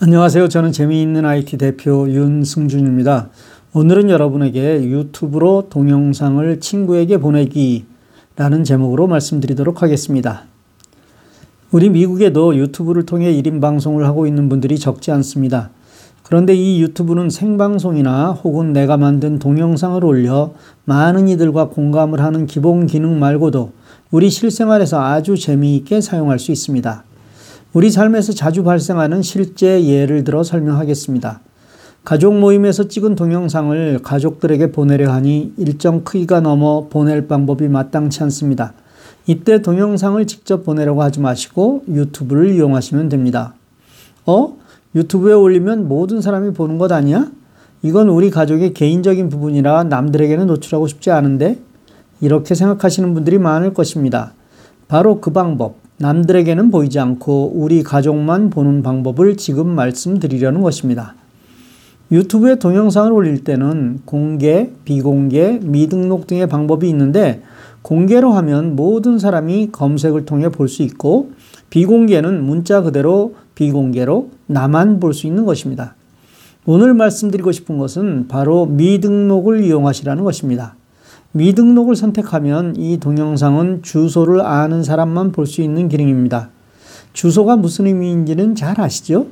안녕하세요. 저는 재미있는 IT 대표 윤승준입니다. 오늘은 여러분에게 유튜브로 동영상을 친구에게 보내기 라는 제목으로 말씀드리도록 하겠습니다. 우리 미국에도 유튜브를 통해 1인 방송을 하고 있는 분들이 적지 않습니다. 그런데 이 유튜브는 생방송이나 혹은 내가 만든 동영상을 올려 많은 이들과 공감을 하는 기본 기능 말고도 우리 실생활에서 아주 재미있게 사용할 수 있습니다. 우리 삶에서 자주 발생하는 실제 예를 들어 설명하겠습니다. 가족 모임에서 찍은 동영상을 가족들에게 보내려 하니 일정 크기가 넘어 보낼 방법이 마땅치 않습니다. 이때 동영상을 직접 보내려고 하지 마시고 유튜브를 이용하시면 됩니다. 어? 유튜브에 올리면 모든 사람이 보는 것 아니야? 이건 우리 가족의 개인적인 부분이라 남들에게는 노출하고 싶지 않은데? 이렇게 생각하시는 분들이 많을 것입니다. 바로 그 방법, 남들에게는 보이지 않고 우리 가족만 보는 방법을 지금 말씀드리려는 것입니다. 유튜브에 동영상을 올릴 때는 공개, 비공개, 미등록 등의 방법이 있는데 공개로 하면 모든 사람이 검색을 통해 볼 수 있고 비공개는 문자 그대로 비공개로 나만 볼 수 있는 것입니다. 오늘 말씀드리고 싶은 것은 바로 미등록을 이용하시라는 것입니다. 미등록을 선택하면 이 동영상은 주소를 아는 사람만 볼 수 있는 기능입니다. 주소가 무슨 의미인지는 잘 아시죠?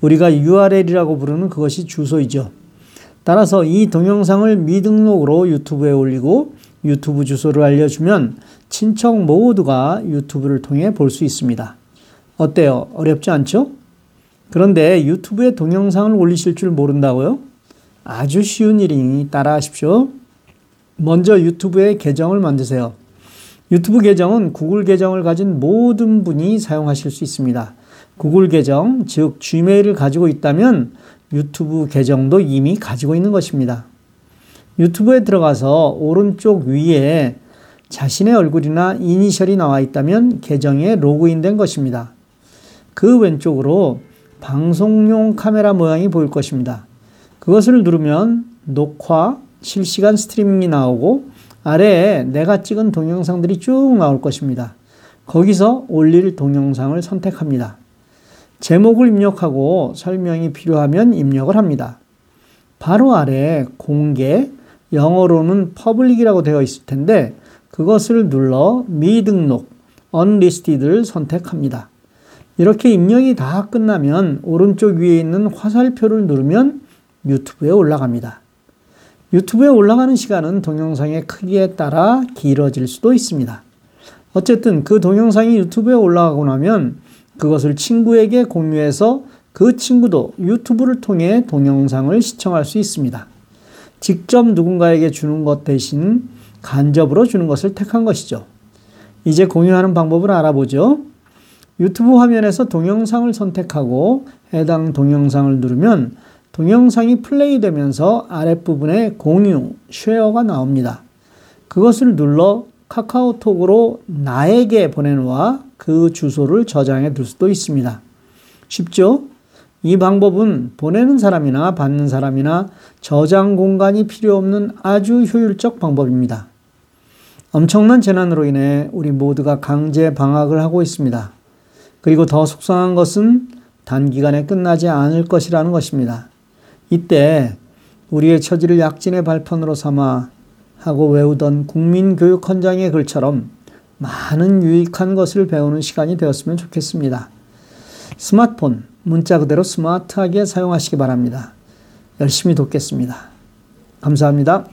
우리가 URL이라고 부르는 그것이 주소이죠. 따라서 이 동영상을 미등록으로 유튜브에 올리고 유튜브 주소를 알려주면 친척 모두가 유튜브를 통해 볼 수 있습니다. 어때요? 어렵지 않죠? 그런데 유튜브에 동영상을 올리실 줄 모른다고요? 아주 쉬운 일이니 따라 하십시오. 먼저 유튜브에 계정을 만드세요. 유튜브 계정은 구글 계정을 가진 모든 분이 사용하실 수 있습니다. 구글 계정, 즉 Gmail을 가지고 있다면 유튜브 계정도 이미 가지고 있는 것입니다. 유튜브에 들어가서 오른쪽 위에 자신의 얼굴이나 이니셜이 나와 있다면 계정에 로그인된 것입니다. 그 왼쪽으로 방송용 카메라 모양이 보일 것입니다. 그것을 누르면 녹화, 실시간 스트리밍이 나오고 아래에 내가 찍은 동영상들이 쭉 나올 것입니다. 거기서 올릴 동영상을 선택합니다. 제목을 입력하고 설명이 필요하면 입력을 합니다. 바로 아래 공개, 영어로는 public이라고 되어 있을 텐데 그것을 눌러 미등록, unlisted를 선택합니다. 이렇게 입력이 다 끝나면 오른쪽 위에 있는 화살표를 누르면 유튜브에 올라갑니다. 유튜브에 올라가는 시간은 동영상의 크기에 따라 길어질 수도 있습니다. 어쨌든 그 동영상이 유튜브에 올라가고 나면 그것을 친구에게 공유해서 그 친구도 유튜브를 통해 동영상을 시청할 수 있습니다. 직접 누군가에게 주는 것 대신 간접으로 주는 것을 택한 것이죠. 이제 공유하는 방법을 알아보죠. 유튜브 화면에서 동영상을 선택하고 해당 동영상을 누르면 동영상이 플레이되면서 아랫부분에 공유, 쉐어가 나옵니다. 그것을 눌러 카카오톡으로 나에게 보내놓아 그 주소를 저장해 둘 수도 있습니다. 쉽죠? 이 방법은 보내는 사람이나 받는 사람이나 저장 공간이 필요 없는 아주 효율적 방법입니다. 엄청난 재난으로 인해 우리 모두가 강제 방학을 하고 있습니다. 그리고 더 속상한 것은 단기간에 끝나지 않을 것이라는 것입니다. 이때 우리의 처지를 약진의 발판으로 삼아 하고 외우던 국민교육 헌장의 글처럼 많은 유익한 것을 배우는 시간이 되었으면 좋겠습니다. 스마트폰, 문자 그대로 스마트하게 사용하시기 바랍니다. 열심히 돕겠습니다. 감사합니다.